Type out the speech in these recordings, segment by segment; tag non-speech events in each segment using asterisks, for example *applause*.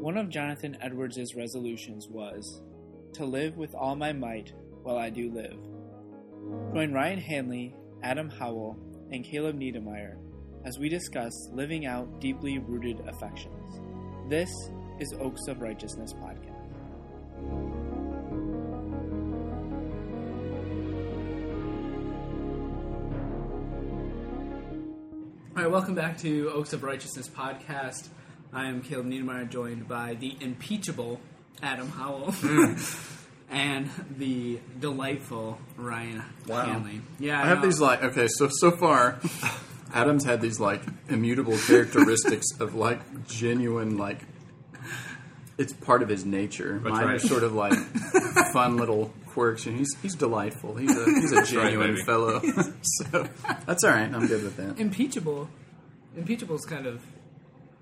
One of Jonathan Edwards' resolutions was to live with all my might while I do live. Join Ryan Hanley, Adam Howell, and Caleb Niedermeyer as we discuss living out deeply rooted affections. This is Oaks of Righteousness podcast. All right, welcome back to Oaks of Righteousness podcast. I am Caleb Niedermeyer, joined by the impeachable Adam Howell hmm. *laughs* and the delightful Ryan Wow. Hanley. Yeah, I have know. these like okay, so so far, Adam's had these like immutable characteristics of like genuine like it's part of his nature. Mine right. are sort of like fun little quirks, and he's he's delightful. He's a he's a genuine baby. fellow. *laughs* so that's all right. I'm good with that. impeachable. Impeachable is kind of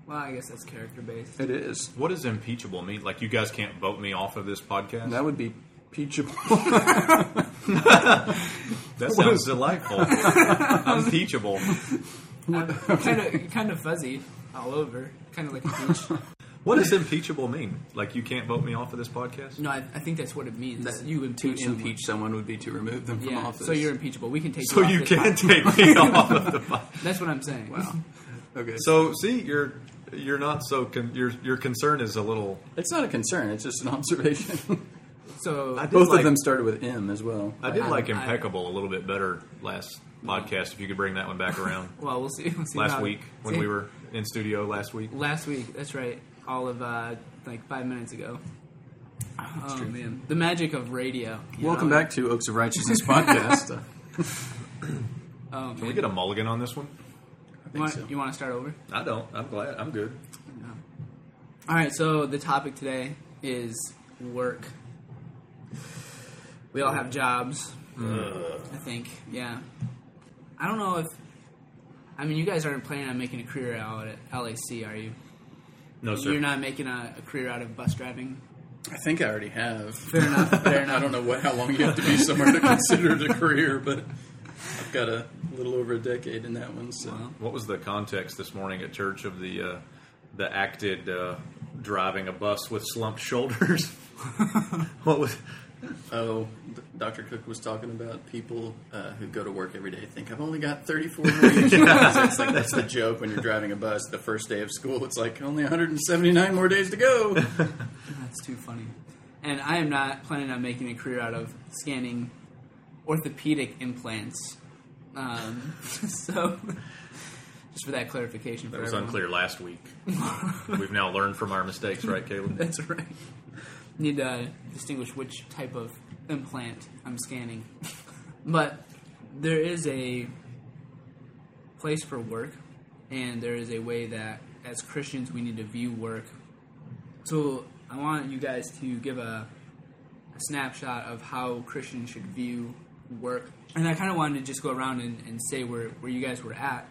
well, I guess that's character based. It is. What does impeachable mean? Like you guys can't vote me off of this podcast? That would be peachable. *laughs* that sounds delightful. *laughs* I'm teachable. kind of kind of fuzzy all over, kind of like a peach. What does impeachable mean? Like you can't vote me off of this podcast? No, I, I think that's what it means. That you to impeach someone. impeach someone would be to remove them from Yeah, office. so you're impeachable. We can take So you. off you this can't podcast. take me off of the *laughs* podcast. That's what I'm saying. wow. Okay. So see, you're you're not so con- your your concern is a little. it's not a concern. It's just an observation. *laughs* So I did Both like, of them started with M as well. I did I- like I- impeccable a little bit better last podcast. If you could bring that one back around *laughs* well, we'll see. We'll see last how- week when see- we were in studio last week. last week. That's right. All of uh, like five minutes ago. Oh man, the magic of radio. you Welcome know? back to Oaks of Righteousness podcast. *laughs* Oh, Can we get a mulligan on this one? You want, so. you want to start over? I don't. I'm glad. I'm good. All right. So the topic today is work. We all have jobs. I think. Yeah. I don't know if. I mean, you guys aren't planning on making a career out at LAC, are you? No, sir. You're not making a, a career out of bus driving. I think I already have. Fair enough. Fair *laughs* enough. I don't know what how long you have to be somewhere to consider it a career, but I've got a little over a decade in that one. So Well, What was the context this morning at church of the uh, the acted uh, driving a bus with slumped shoulders? *laughs* what was? oh, Dr. Cook was talking about people uh, who go to work every day think I've only got 34 more years. *laughs* that's like that's the joke when you're driving a bus. The first day of school, it's like only 179 more days to go. *laughs* That's too funny. And I am not planning on making a career out of scanning orthopedic implants. Um, *laughs* so, just for that clarification, That for was everyone. unclear last week. *laughs* We've now learned from our mistakes, right, Caleb? That's right. Need to distinguish which type of implant I'm scanning. *laughs* but there is a place for work, and there is a way that, as Christians, we need to view work. So I want you guys to give a, a snapshot of how Christians should view work. And I kind of wanted to just go around and, and say where, where you guys were at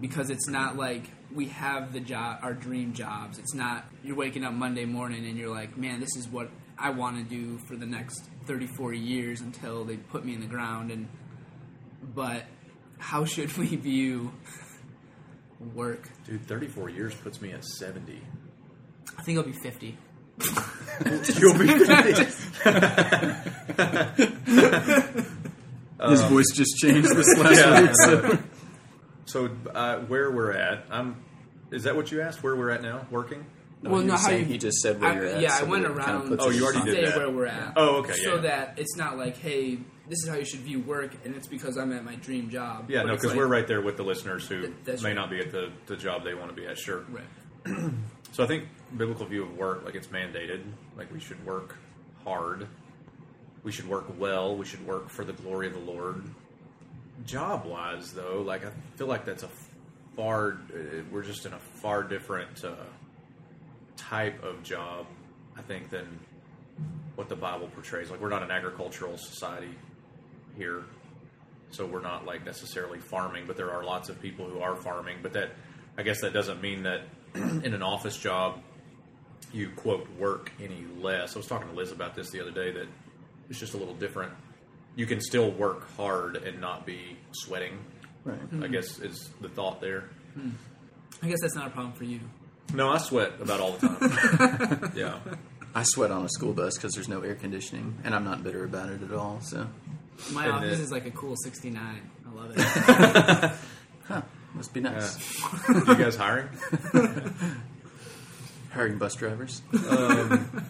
because it's not like we have the job, our dream jobs. It's not you're waking up Monday morning and you're like, man, this is what I want to do for the next 30, 40 years until they put me in the ground. And but how should we view work? Dude, 34 years puts me at 70. I think I'll be 50. *laughs* You'll be *laughs* *laughs* His voice just changed this *laughs* last Yeah. week. So. So, uh, where we're at, I'm. Is that what you asked? Where we're at now, working? No, Well, no, how saying you- he just said where I- you're at. yeah, I went that it kinda around Oh, you already did say that. where we're at. Oh, okay, So yeah. that it's not like, hey, this is how you should view work, and it's because I'm at my dream job. Yeah, no, because like- we're right there with the listeners who Th- may right. not be at the, the job they want to be at. Sure. Right. *clears throat* So I think biblical view of work, like it's mandated, like we should work hard, we should work well, we should work for the glory of the Lord. Job wise, though, like I feel like that's a far, uh, we're just in a far different uh, type of job, I think, than what the Bible portrays. Like we're not an agricultural society here, so we're not like necessarily farming, but there are lots of people who are farming. But that, I guess, that doesn't mean that *clears throat* in an office job you quote work any less. I was talking to Liz about this the other day that it's just a little different. You can still work hard and not be sweating. Right. I mm-hmm. guess is the thought there. Hmm. I guess that's not a problem for you. No, I sweat about all the time. *laughs* yeah. I sweat on a school bus because there's no air conditioning, and I'm not bitter about it at all. So, My And office the- is like a cool 69. I love it. *laughs* huh, must be nice. You guys hiring? *laughs* Hiring bus drivers. Um,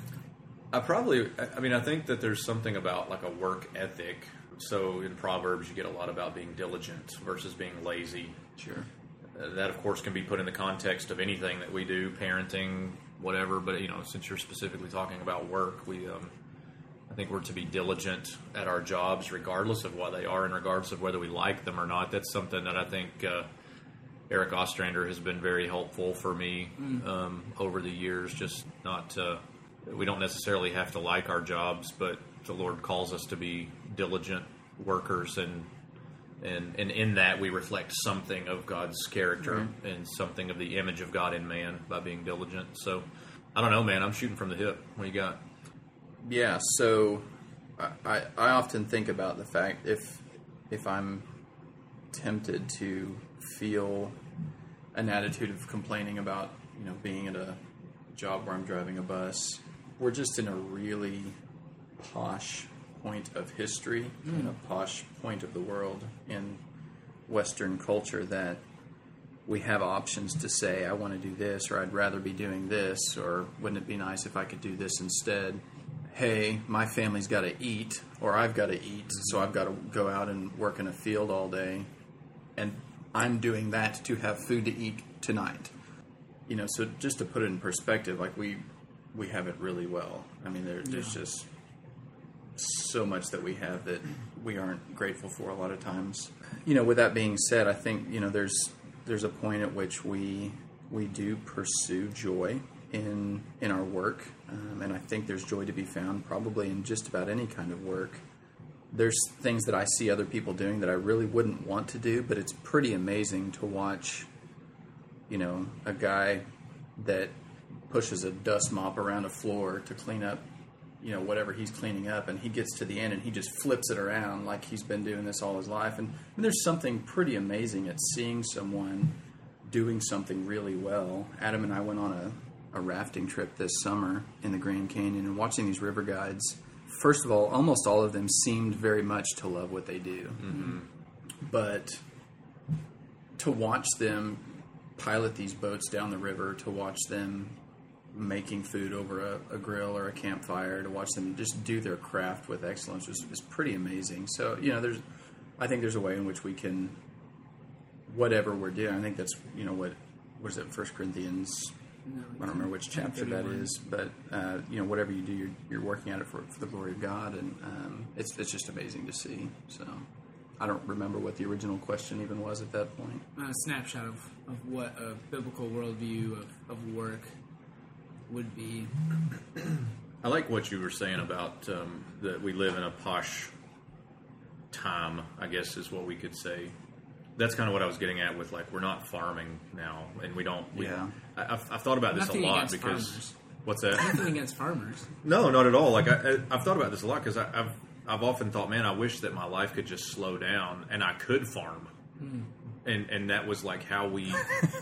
I probably, I- mean, I think that there's something about like a work ethic. So in Proverbs, you get a lot about being diligent versus being lazy. Sure. Uh, that, of course, can be put in the context of anything that we do, parenting, whatever. But you know, since you're specifically talking about work, we, um, I think we're to be diligent at our jobs, regardless of what they are, and regardless of whether we like them or not. That's something that I think uh, Eric Ostrander has been very helpful for me um, over the years. Just not, uh, we don't necessarily have to like our jobs, but the Lord calls us to be diligent workers and and and in that we reflect something of God's character and something of the image of God in man by being diligent. So I don't know, man. I'm shooting from the hip. What do you got? Yeah, so I, I, I often think about the fact if if I'm tempted to feel an attitude of complaining about you know being at a job where I'm driving a bus, we're just in a really posh point of history, and a hmm. posh point of the world in Western culture that we have options to say, I want to do this, or I'd rather be doing this, or wouldn't it be nice if I could do this instead? Hey, my family's got to eat, or I've got to eat, so I've got to go out and work in a field all day, and I'm doing that to have food to eat tonight. You know, so just to put it in perspective, like we we have it really well. I mean, there, there's just so much that we have that we aren't grateful for a lot of times. You know, with that being said, I think you know there's there's a point at which we we do pursue joy in in our work, um, and I think there's joy to be found probably in just about any kind of work. There's things that I see other people doing that I really wouldn't want to do, but it's pretty amazing to watch. You know, a guy that pushes a dust mop around a floor to clean up you know whatever he's cleaning up and he gets to the end and he just flips it around like he's been doing this all his life. And, and there's something pretty amazing at seeing someone doing something really well. Adam and i went on a, a rafting trip this summer in the grand canyon and watching these river guides first of all almost all of them seemed very much to love what they do. Mm-hmm. But to watch them pilot these boats down the river to watch them making food over a, a grill or a campfire to watch them just do their craft with excellence is, is pretty amazing. So you know, there's, I think there's a way in which we can, whatever we're doing. I think that's you know what was it First Corinthians. I don't remember which chapter that 31. is, but uh, you know, whatever you do, you're, you're working at it for, for the glory of God, and um, it's it's just amazing to see. So, I don't remember what the original question even was at that point. a snapshot of, of what a biblical worldview of, of work would be. *clears throat* I like what you were saying about um, that we live in a posh time. I guess is what we could say. That's kind of what I was getting at with like we're not farming now, and we don't. We, Yeah. I, I've, I've thought about this Nothing a lot because farmers. what's that? Nothing *laughs* against farmers. No, not at all. Like I, I, I've thought about this a lot because I've I've often thought, man, I wish that my life could just slow down and I could farm, and and that was like how we.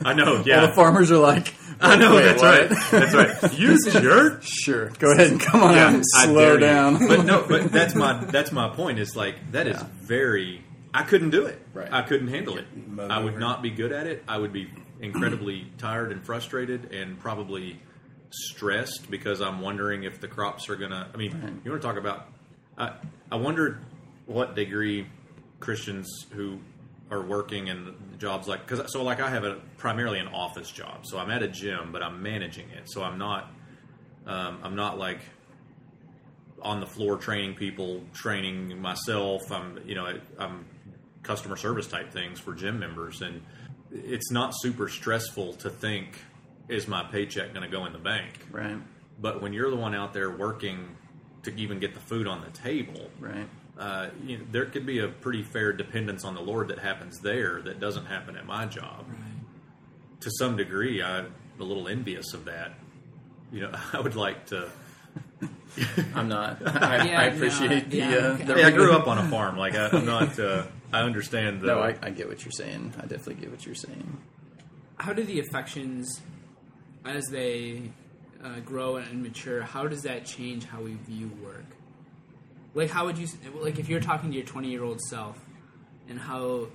I know, *laughs* yeah. All the farmers are like, I know "Wait, that's what?" right. That's right. *laughs* You jerk. Sure, go ahead and come on Yeah, slow you. down. But no, but that's my that's my point. Is like that is Yeah. very. I couldn't do it. Right. I couldn't handle it. I would not be good at it. I would be incredibly tired and frustrated, and probably stressed because I'm wondering if the crops are gonna. I mean, you want to talk about? I I wonder what degree Christians who are working in jobs like because so like I have a primarily an office job, so I'm at a gym, but I'm managing it, so I'm not um, I'm not like on the floor training people, training myself. I'm you know I'm customer service type things for gym members, and it's not super stressful to think is my paycheck going to go in the bank. right, But when you're the one out there working to even get the food on the table, right. uh, you know, there could be a pretty fair dependence on the Lord that happens there that doesn't happen at my job. To some degree, I'm a little envious of that. You know, *laughs* I would like to. *laughs* I'm not. *laughs* I, Yeah, I no, appreciate the. yeah, uh, okay. the Hey, I grew up on a farm. Like I, I'm not. Uh, I understand. The, No, I, I get what you're saying. I definitely get what you're saying. How do the affections as they uh, grow and mature, how does that change how we view work? Like, how would you like if you're talking to your 20 year old self, and how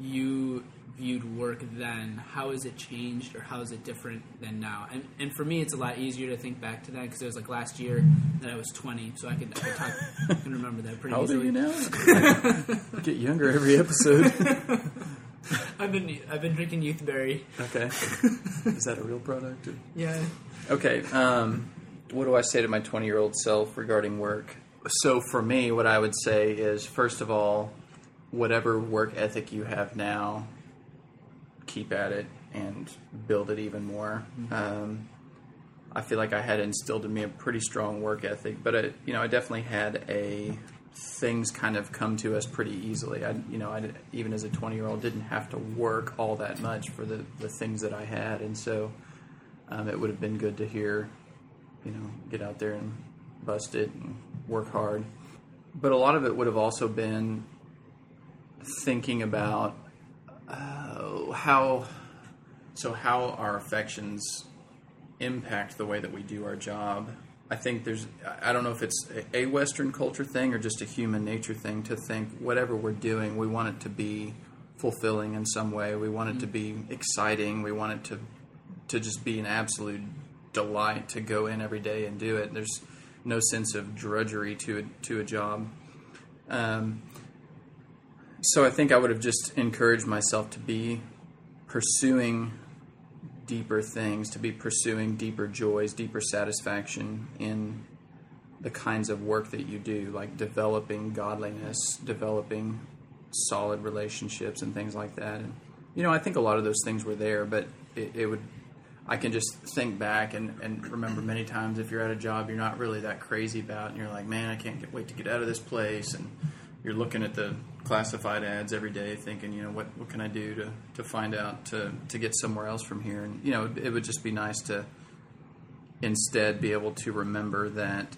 you viewed work then? How has it changed, or how is it different than now? And and for me, it's a lot easier to think back to that because it was like last year that I was 20, so I could, I could talk, I can remember that pretty How old are you now? *laughs* Get younger every episode. *laughs* *laughs* I've been I've been drinking Youthberry. okay. Is that a real product? or- *laughs* Yeah. Okay. Um, what do I say to my 20 year old self regarding work? So, for me, what I would say is first of all, whatever work ethic you have now, keep at it and build it even more. Um, I feel like I had instilled in me a pretty strong work ethic, but it, you know, I definitely had a things kind of come to us pretty easily. I, you know, I even as a 20 year old didn't have to work all that much for the, the things that I had, and so um, it would have been good to hear, you know, get out there and bust it and work hard. But a lot of it would have also been thinking about uh, how, so how our affections impact the way that we do our job. I think there's, I don't know if it's a Western culture thing or just a human nature thing to think whatever we're doing, we want it to be fulfilling in some way. We want it to be exciting. We want it to to just be an absolute delight to go in every day and do it. There's no sense of drudgery to a, to a job. Um, so I think I would have just encouraged myself to be pursuing deeper things, to be pursuing deeper joys, deeper satisfaction in the kinds of work that you do, like developing godliness, developing solid relationships, and things like that. And you know, I think a lot of those things were there, but it, it would. I can just think back and, and remember many times if you're at a job you're not really that crazy about, and you're like, man, I can't get, wait to get out of this place, and you're looking at the classified ads every day, thinking, you know, what what can I do to, to find out to to get somewhere else from here, and you know, it, it would just be nice to instead be able to remember that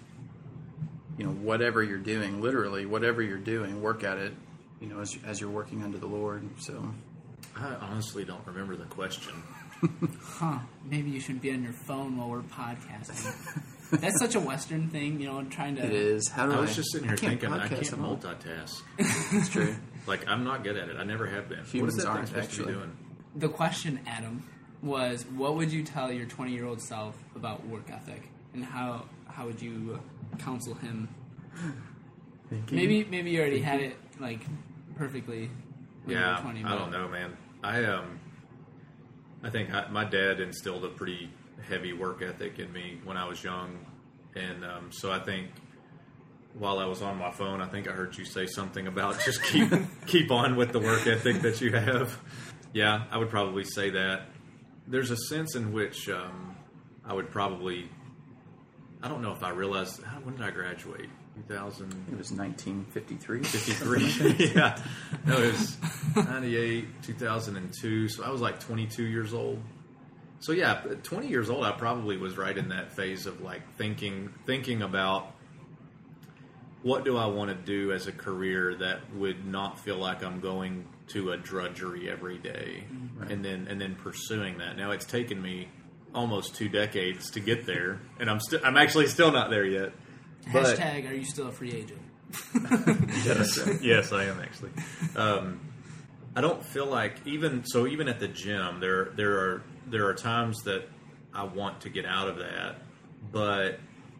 you know whatever you're doing literally whatever you're doing work at it you know as, as you're working under the lord so I honestly don't remember the question. *laughs* Huh. Maybe you shouldn't be on your phone while we're podcasting. *laughs* That's such a Western thing, you know, trying to. it is how do i, I was just sitting here can't thinking, I can't at all. multitask. *laughs* it's true like I'm not good at it. I never have been. Humans what is that aren't, thing supposed to be actually. doing? The question, Adam, was what would you tell your 20 year old self about work ethic? And how, how would you counsel him? Thinking. Maybe maybe you already had it, like, perfectly when you Yeah, were 20. I don't know, man. I um, I think I, my dad instilled a pretty heavy work ethic in me when I was young, and um, so I think while I was on my phone, I think I heard you say something about just *laughs* keep keep on with the work ethic that you have. Yeah, I would probably say that. There's a sense in which um, I would probably. I don't know if I realized. How, when did I graduate? 2000. it was 1953 53. *laughs* yeah. No, it was 98, 2002. So I was like 22 years old. So yeah, at 20 years old, I probably was right in that phase of like thinking, thinking about what do I want to do as a career that would not feel like I'm going to a drudgery every day, and then and then pursuing that. Now it's taken me almost two decades to get there, and I'm still I'm actually still not there yet. But- Hashtag, are you still a free agent? *laughs* yes, yes, I am actually. Um, I don't feel like even so. Even at the gym, there there are there are times that I want to get out of that, but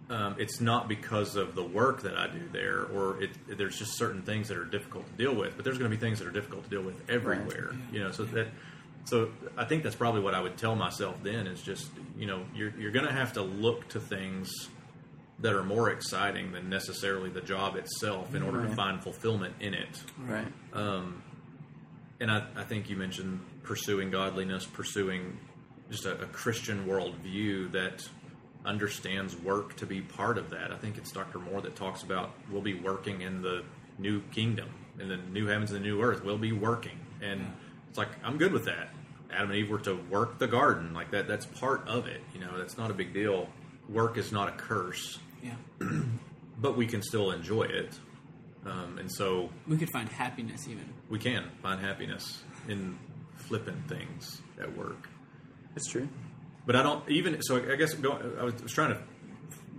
um, it's not because of the work that I do there, or it, there's just certain things that are difficult to deal with. But there's going to be things that are difficult to deal with everywhere, you know. So that so I think that's probably what I would tell myself then is just you know you're you're going to have to look to things that are more exciting than necessarily the job itself in order to find fulfillment in it. right And I, I think you mentioned pursuing godliness, pursuing just a, a Christian worldview that understands work to be part of that. I think it's Dr. Moore that talks about we'll be working in the new kingdom, in the new heavens and the new earth. We'll be working. And it's like, I'm good with that. Adam and Eve were to work the garden. Like that, that's part of it. You know, that's not a big deal. Work is not a curse Yeah. *clears throat* but we can still enjoy it. Um, and so We could find happiness even. we can find happiness in flipping things at work. It's true but I don't even. So I guess go, I was trying to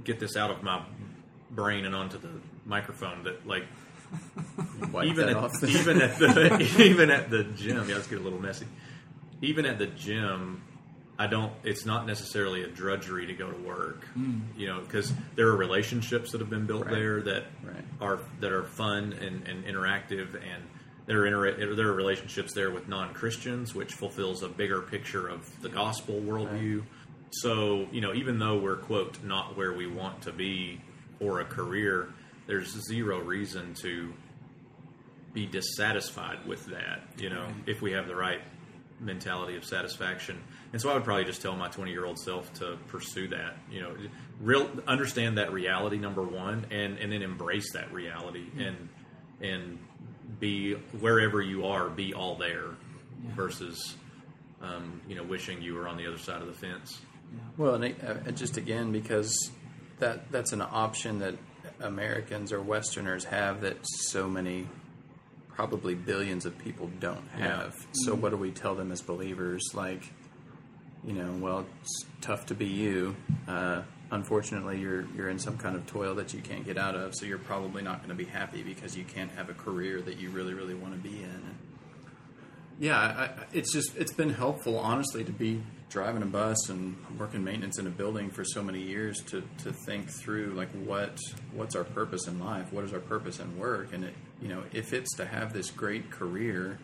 get this out of my brain and onto the microphone that like *laughs* even at, off *laughs* even at the *laughs* even at the gym. Yeah, let's get a little messy. Even at the gym, I don't. It's not necessarily a drudgery to go to work. Hmm. You know, because there are relationships that have been built Right. there that Right. are that are fun and, and interactive, and there are inter- there are relationships there with non Christians, which fulfills a bigger picture of the gospel worldview. So you know, even though we're quote not where we want to be for a career, there's zero reason to be dissatisfied with that. You know, if we have the right mentality of satisfaction. And so I would probably just tell my 20 year old self to pursue that. You know, real understand that reality number one, and and then embrace that reality and and be wherever you are, be all there, versus um, you know wishing you were on the other side of the fence. Well, and it, uh, just again because that that's an option that Americans or Westerners have that so many, probably billions of people don't have. So what do we tell them as believers? Like, you know, well, it's tough to be you. Uh, unfortunately, you're you're in some kind of toil that you can't get out of. So you're probably not going to be happy because you can't have a career that you really really want to be in. Yeah, I, I, it's just it's been helpful, honestly, to be driving a bus and working maintenance in a building for so many years to, to think through like what what's our purpose in life, what is our purpose in work, and it you know if it's to have this great career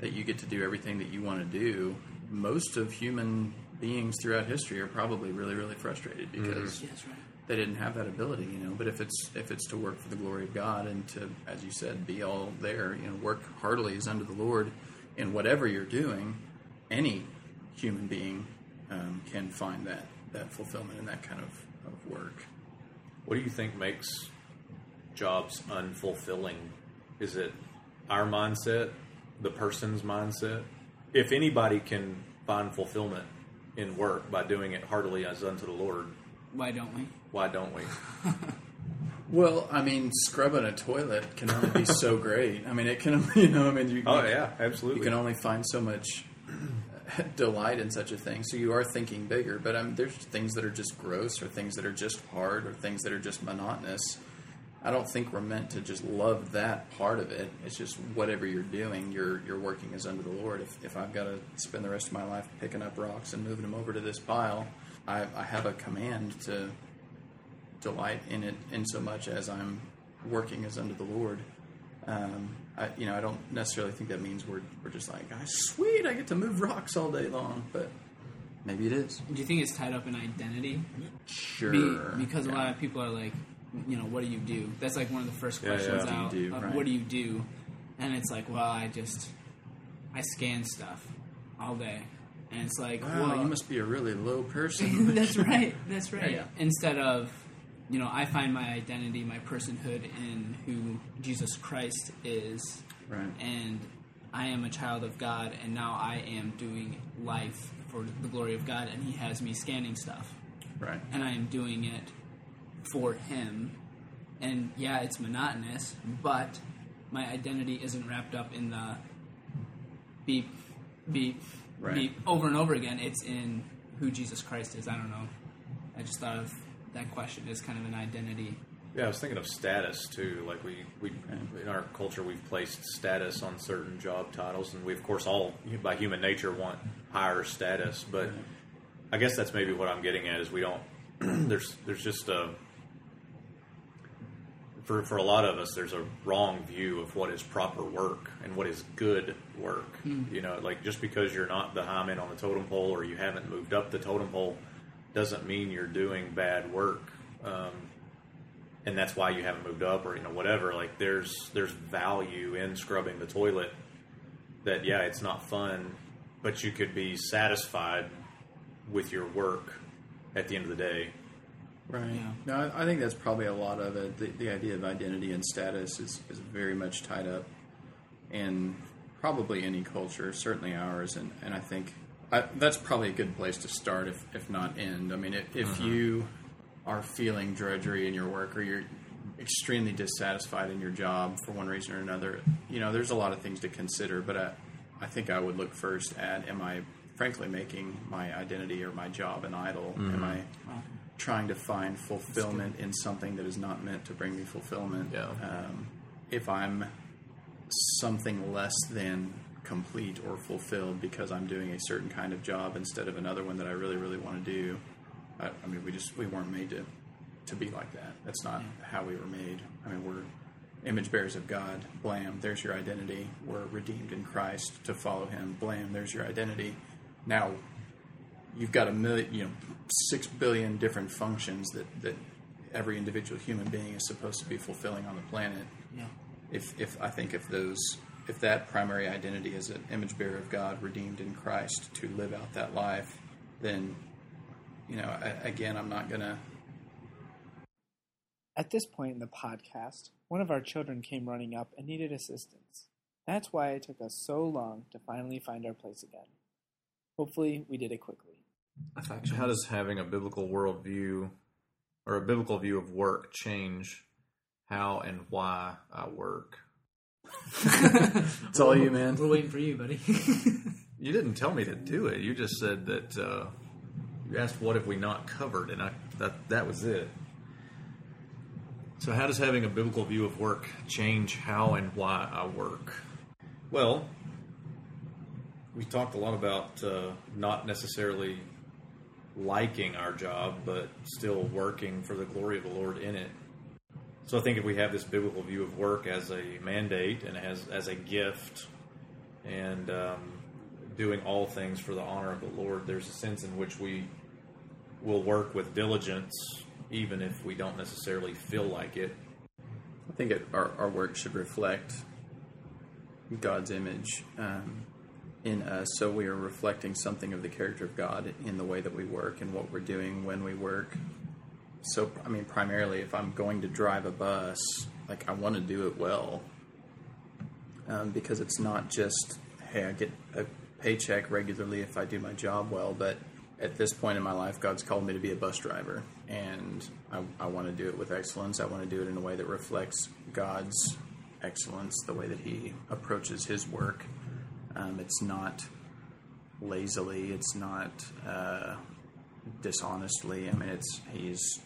that you get to do everything that you want to do, most of human beings throughout history are probably really really frustrated because Yes, right. they didn't have that ability, you know. But if it's if it's to work for the glory of God and to, as you said, be all there, you know, work heartily as unto the Lord in whatever you're doing, any human being um, can find that that fulfillment in that kind of, of work. What do you think makes jobs unfulfilling? Is it our mindset, the person's mindset? If anybody can find fulfillment in work by doing it heartily as unto the Lord, Why don't we? why don't we? *laughs* Well, I mean, scrubbing a toilet can only be so *laughs* great. I mean, it can, *laughs* you know, I mean, you, Oh you- yeah, absolutely. you can only find so much delight in such a thing. So you are thinking bigger, but um, there's things that are just gross, or things that are just hard, or things that are just monotonous. I don't think we're meant to just love that part of it. It's just whatever you're doing, you're you're working as under the Lord. If, if I've got to spend the rest of my life picking up rocks and moving them over to this pile, I, I have a command to delight in it in so much as I'm working as under the Lord. Um, I, you know, I don't necessarily think that means we're we're just like, ah, sweet, I get to move rocks all day long, but maybe it is. Do you think it's tied up in identity? Sure, Be- because a lot of people are like, you know, what do you do? That's like one of the first Yeah, questions yeah. out. What do you do, of right. What do you do? And it's like, well, I just, I scan stuff all day, and it's like, Wow, well, you must be a really low person. *laughs* that's right. That's right. Yeah. Instead of, you know, I find my identity, my personhood in who Jesus Christ is, right. and I am a child of God, and now I am doing life for the glory of God, and He has me scanning stuff, Right. and I am doing it for Him. And yeah, it's monotonous, but my identity isn't wrapped up in the beep, beep, Right. beep over and over again. It's in who Jesus Christ is. I don't know. I just thought of that question as kind of an identity. Yeah, I was thinking of status too. Like we, we in our culture, we've placed status on certain job titles, and we, of course, all by human nature want higher status. But I guess that's maybe what I'm getting at is we don't. *clears throat* there's there's just a for for a lot of us, there's a wrong view of what is proper work and what is good work. You know, like just because you're not the high man on the totem pole or you haven't moved up the totem pole doesn't mean you're doing bad work. Um, and that's why you haven't moved up or you know whatever like there's there's value in scrubbing the toilet that yeah it's not fun but you could be satisfied with your work at the end of the day Right. Yeah. No, I, think that's probably a lot of it. The, the idea of identity and status is, is very much tied up in probably any culture, certainly ours. And, and I think I, that's probably a good place to start, if, if not end. I mean, if, if you are feeling drudgery in your work or you're extremely dissatisfied in your job for one reason or another, you know, there's a lot of things to consider. But I, I think I would look first at am I frankly making my identity or my job an idol? Mm-hmm. Am I. trying to find fulfillment in something that is not meant to bring me fulfillment? Yeah. Um, if I'm something less than complete or fulfilled because I'm doing a certain kind of job instead of another one that I really, really want to do, I, I mean, we just we weren't made to to be like that. That's not how we were made. I mean, we're image bearers of God. Blam, there's your identity. We're redeemed in Christ to follow Him. Blam, there's your identity. Now, you've got a million, you know, six billion different functions that that every individual human being is supposed to be fulfilling on the planet. Yeah. If if I think if those if that primary identity is an image bearer of God, redeemed in Christ, to live out that life, then you know, I, again, I'm not gonna. At this point in the podcast, one of our children came running up and needed assistance. That's why it took us so long to finally find our place again. Hopefully, we did it quickly. Affection. How does having a biblical worldview or a biblical view of work change how and why I work? It's all you, man. We're waiting for you, buddy. *laughs* You didn't tell me to do it. You just said that uh, you asked what have we not covered, and I that that was it. So, how does having a biblical view of work change how and why I work? Well, we talked a lot about uh, not necessarily liking our job, but still working for the glory of the Lord in it. So, I think if we have this biblical view of work as a mandate and as as a gift, and um, doing all things for the honor of the Lord, there's a sense in which we will work with diligence, even if we don't necessarily feel like it. I think it, our, our work should reflect God's image um, in us. So we are reflecting something of the character of God in the way that we work and what we're doing when we work. So, I mean, primarily, if I'm going to drive a bus, like I want to do it well, um, because it's not just hey, I get a paycheck regularly if I do my job well, but at this point in my life, God's called me to be a bus driver, and I, I want to do it with excellence. I want to do it in a way that reflects God's excellence, the way that He approaches His work. Um, it's not lazily. It's not uh, dishonestly. I mean, it's He's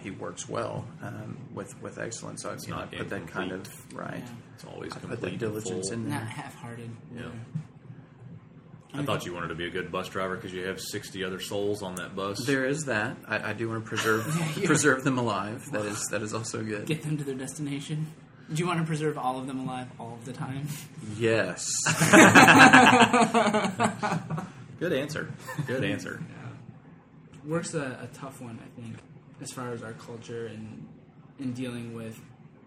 He works well um, with with excellence. So I, you know, I not put that kind of right. Yeah. It's always I complete put that and diligence full. in Not there. half-hearted. Yeah. either. I thought you wanted to be a good bus driver because you have 60 other souls on that bus. There is that. I, I do want to preserve *laughs* Yeah. preserve them alive. That is that is also good. Get them to their destination. Do you want to preserve all of them alive all of the time? Yes. *laughs* Good answer. Good answer. Work's a, a tough one, I think, as far as our culture and in dealing with.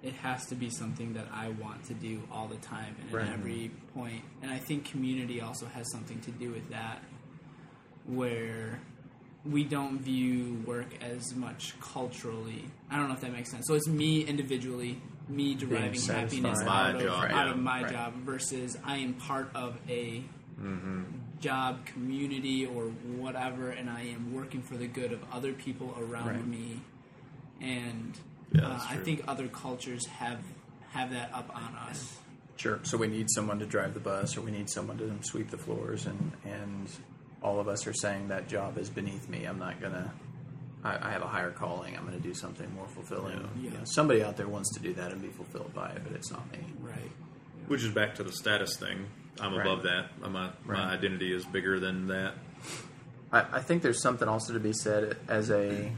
It has to be something that I want to do all the time and Right. at every point. And I think community also has something to do with that, where we don't view work as much culturally. I don't know if that makes sense. So it's me individually, me deriving happiness out, of, job, out of my Right. job versus I am part of a job, community, or whatever, and I am working for the good of other people around Right. me. And Yeah, uh, I think other cultures have have that up on us. Sure. So we need someone to drive the bus, or we need someone to sweep the floors, and and all of us are saying that job is beneath me. I'm not gonna. I, I have a higher calling. I'm going to do something more fulfilling. Yeah. You know, somebody out there wants to do that and be fulfilled by it, but it's not me. Right. Which is back to the status thing. I'm Right. above that. My, my Right. identity is bigger than that. I, I think there's something also to be said as a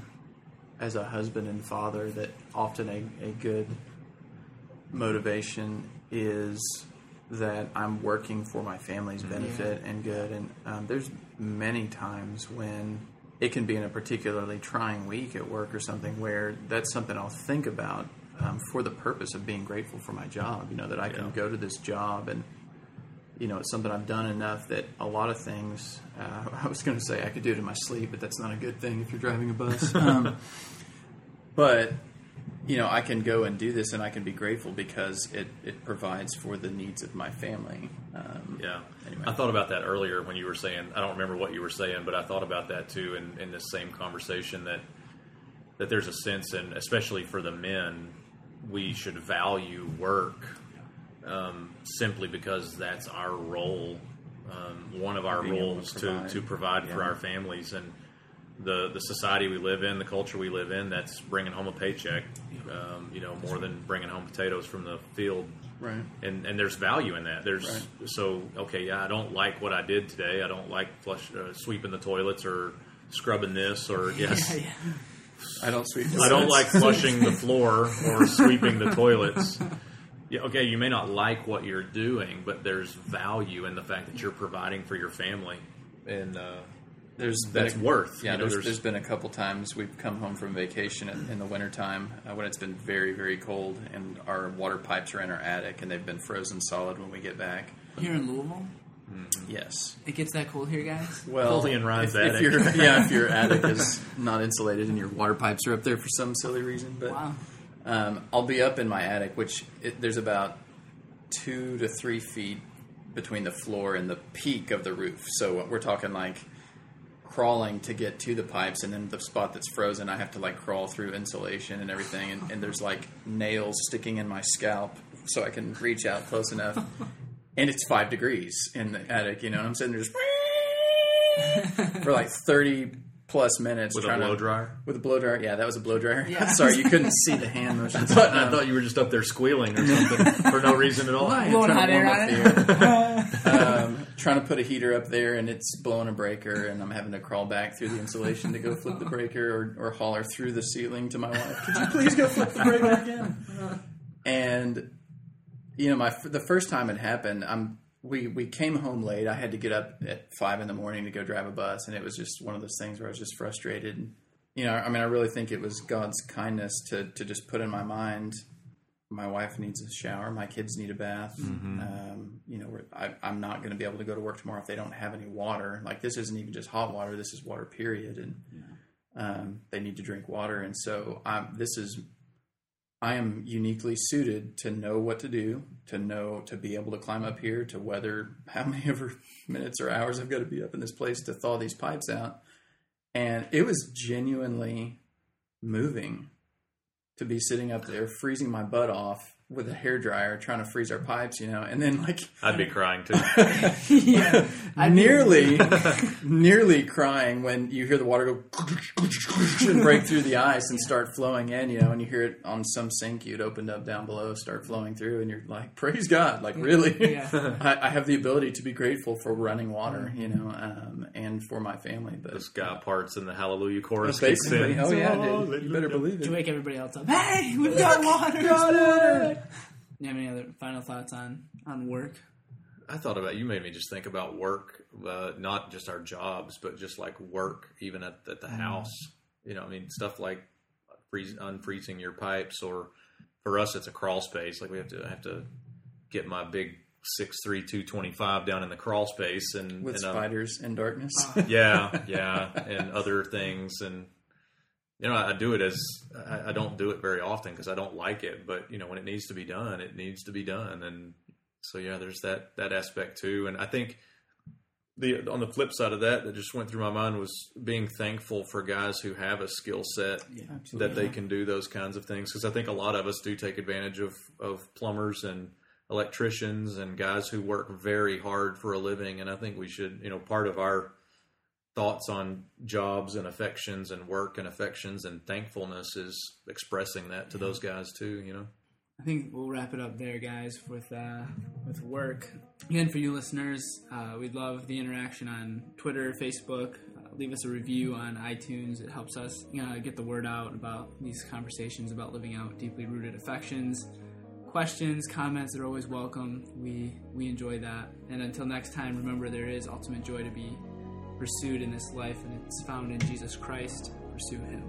as a husband and father that often a, a good motivation is that I'm working for my family's benefit and good. And um, there's many times when it can be in a particularly trying week at work or something where that's something I'll think about um, for the purpose of being grateful for my job. You know that I can go to this job and you know, it's something I've done enough that a lot of things. Uh, *laughs* I was going to say I could do it in my sleep, but that's not a good thing if you're driving a bus. *laughs* um, but you know, I can go and do this, and I can be grateful because it it provides for the needs of my family. Um, Yeah. Anyway. I thought about that earlier when you were saying, I don't remember what you were saying, but I thought about that too in, in this same conversation that that there's a sense, and especially for the men, we should value work um, simply because that's our role um, one of our Being able to roles to provide. to provide for our families and the the society we live in, the culture we live in. That's bringing home a paycheck, um, you know, more than bringing home potatoes from the field. Right. And and there's value in that. There's Right. so okay, yeah, I don't like what I did today. I don't like flush uh, sweeping the toilets or scrubbing this or yes. yeah. I don't sweep. I don't like flushing the floor or *laughs* sweeping the toilets. Yeah, okay, you may not like what you're doing, but there's value in the fact that you're providing for your family, and uh, There's that's been a, worth. Yeah, you know, there's, there's been a couple times we've come home from vacation in, in the wintertime uh, when it's been very, very cold, and our water pipes are in our attic, and they've been frozen solid when we get back. Here in Louisville, Yes. it gets that cold here, guys. Well, Only in Ryan's if, if attic. your *laughs* yeah, if your attic is not insulated and your water pipes are up there for some silly reason, but Wow. um, I'll be up in my attic, which it, there's about two to three feet between the floor and the peak of the roof. So we're talking like crawling to get to the pipes, and then the spot that's frozen, I have to like crawl through insulation and everything, and, and there's like nails sticking in my scalp so I can reach out close enough. *laughs* And it's five degrees in the attic, you know, and I'm sitting there just *laughs* for like 30 plus minutes with a trying blow to, dryer. with a blow dryer. Yeah, that was a blow dryer. Yeah. *laughs* Sorry, you couldn't see the hand I motions. thought, I Um, thought you were just up there squealing or something for no reason at all. Blowing trying hot to air warm on up it. um, trying to put a heater up there and it's blowing a breaker and I'm having to crawl back through the insulation to go flip the breaker or, or holler through the ceiling to my wife, could you please go flip the breaker again? And, you know, my the first time it happened, I'm we, we came home late. I had to get up at five in the morning to go drive a bus, and it was just one of those things where I was just frustrated. You know, I mean, I really think it was God's kindness to to just put in my mind my wife needs a shower, my kids need a bath. Um, you know, we're, I, I'm not going to be able to go to work tomorrow if they don't have any water. Like this isn't even just hot water; this is water, period. And um, they need to drink water. And so, I'm, this is I am uniquely suited to know what to do, to know to be able to climb up here, to weather how many ever *laughs* minutes or hours I've got to be up in this place to thaw these pipes out. And it was genuinely moving to be sitting up there freezing my butt off with a hair dryer trying to freeze our pipes, you know, and then like I'd be crying too. *laughs* yeah. I'd nearly *laughs* nearly crying when you hear the water go and break through the ice and start flowing in, you know, and you hear it on some sink you'd opened up down below start flowing through and you're like, Praise God, like really Yeah. *laughs* I, I have the ability to be grateful for running water, you know, um, and for my family. But the ska parts in the Hallelujah chorus kicks basically, in. oh yeah, dude, you better believe to it. wake everybody else up. Hey, we've got water. *laughs* You have any other final thoughts on on work? I thought about you made me just think about work, uh, not just our jobs, but just like work, even at, at the house. You know, I mean, stuff like freeze, unfreezing your pipes, or for us, it's a crawl space. Like we have to I have to get my big six three two twenty five down in the crawl space, and With and, um, spiders and darkness. yeah, *laughs* yeah, and other things, and you know, I do it as I, I don't do it very often because I don't like it, but you know, when it needs to be done, it needs to be done, and so yeah, there's that that aspect too, and I think the on the flip side of that that just went through my mind was being thankful for guys who have a skill set that they can do those kinds of things. Because I think a lot of us do take advantage of of plumbers and electricians and guys who work very hard for a living, and I think we should, you know, part of our thoughts on jobs and affections and work and affections and thankfulness is expressing that to those guys too, you know. I think we'll wrap it up there, guys, with uh, with work. Again, for you listeners, uh, we'd love the interaction on Twitter, Facebook. Uh, leave us a review on iTunes. It helps us you know, get the word out about these conversations about living out deeply rooted affections. Questions, comments are always welcome. We we enjoy that. And until next time, remember there is ultimate joy to be pursued in this life, and it's found in Jesus Christ. Pursue Him.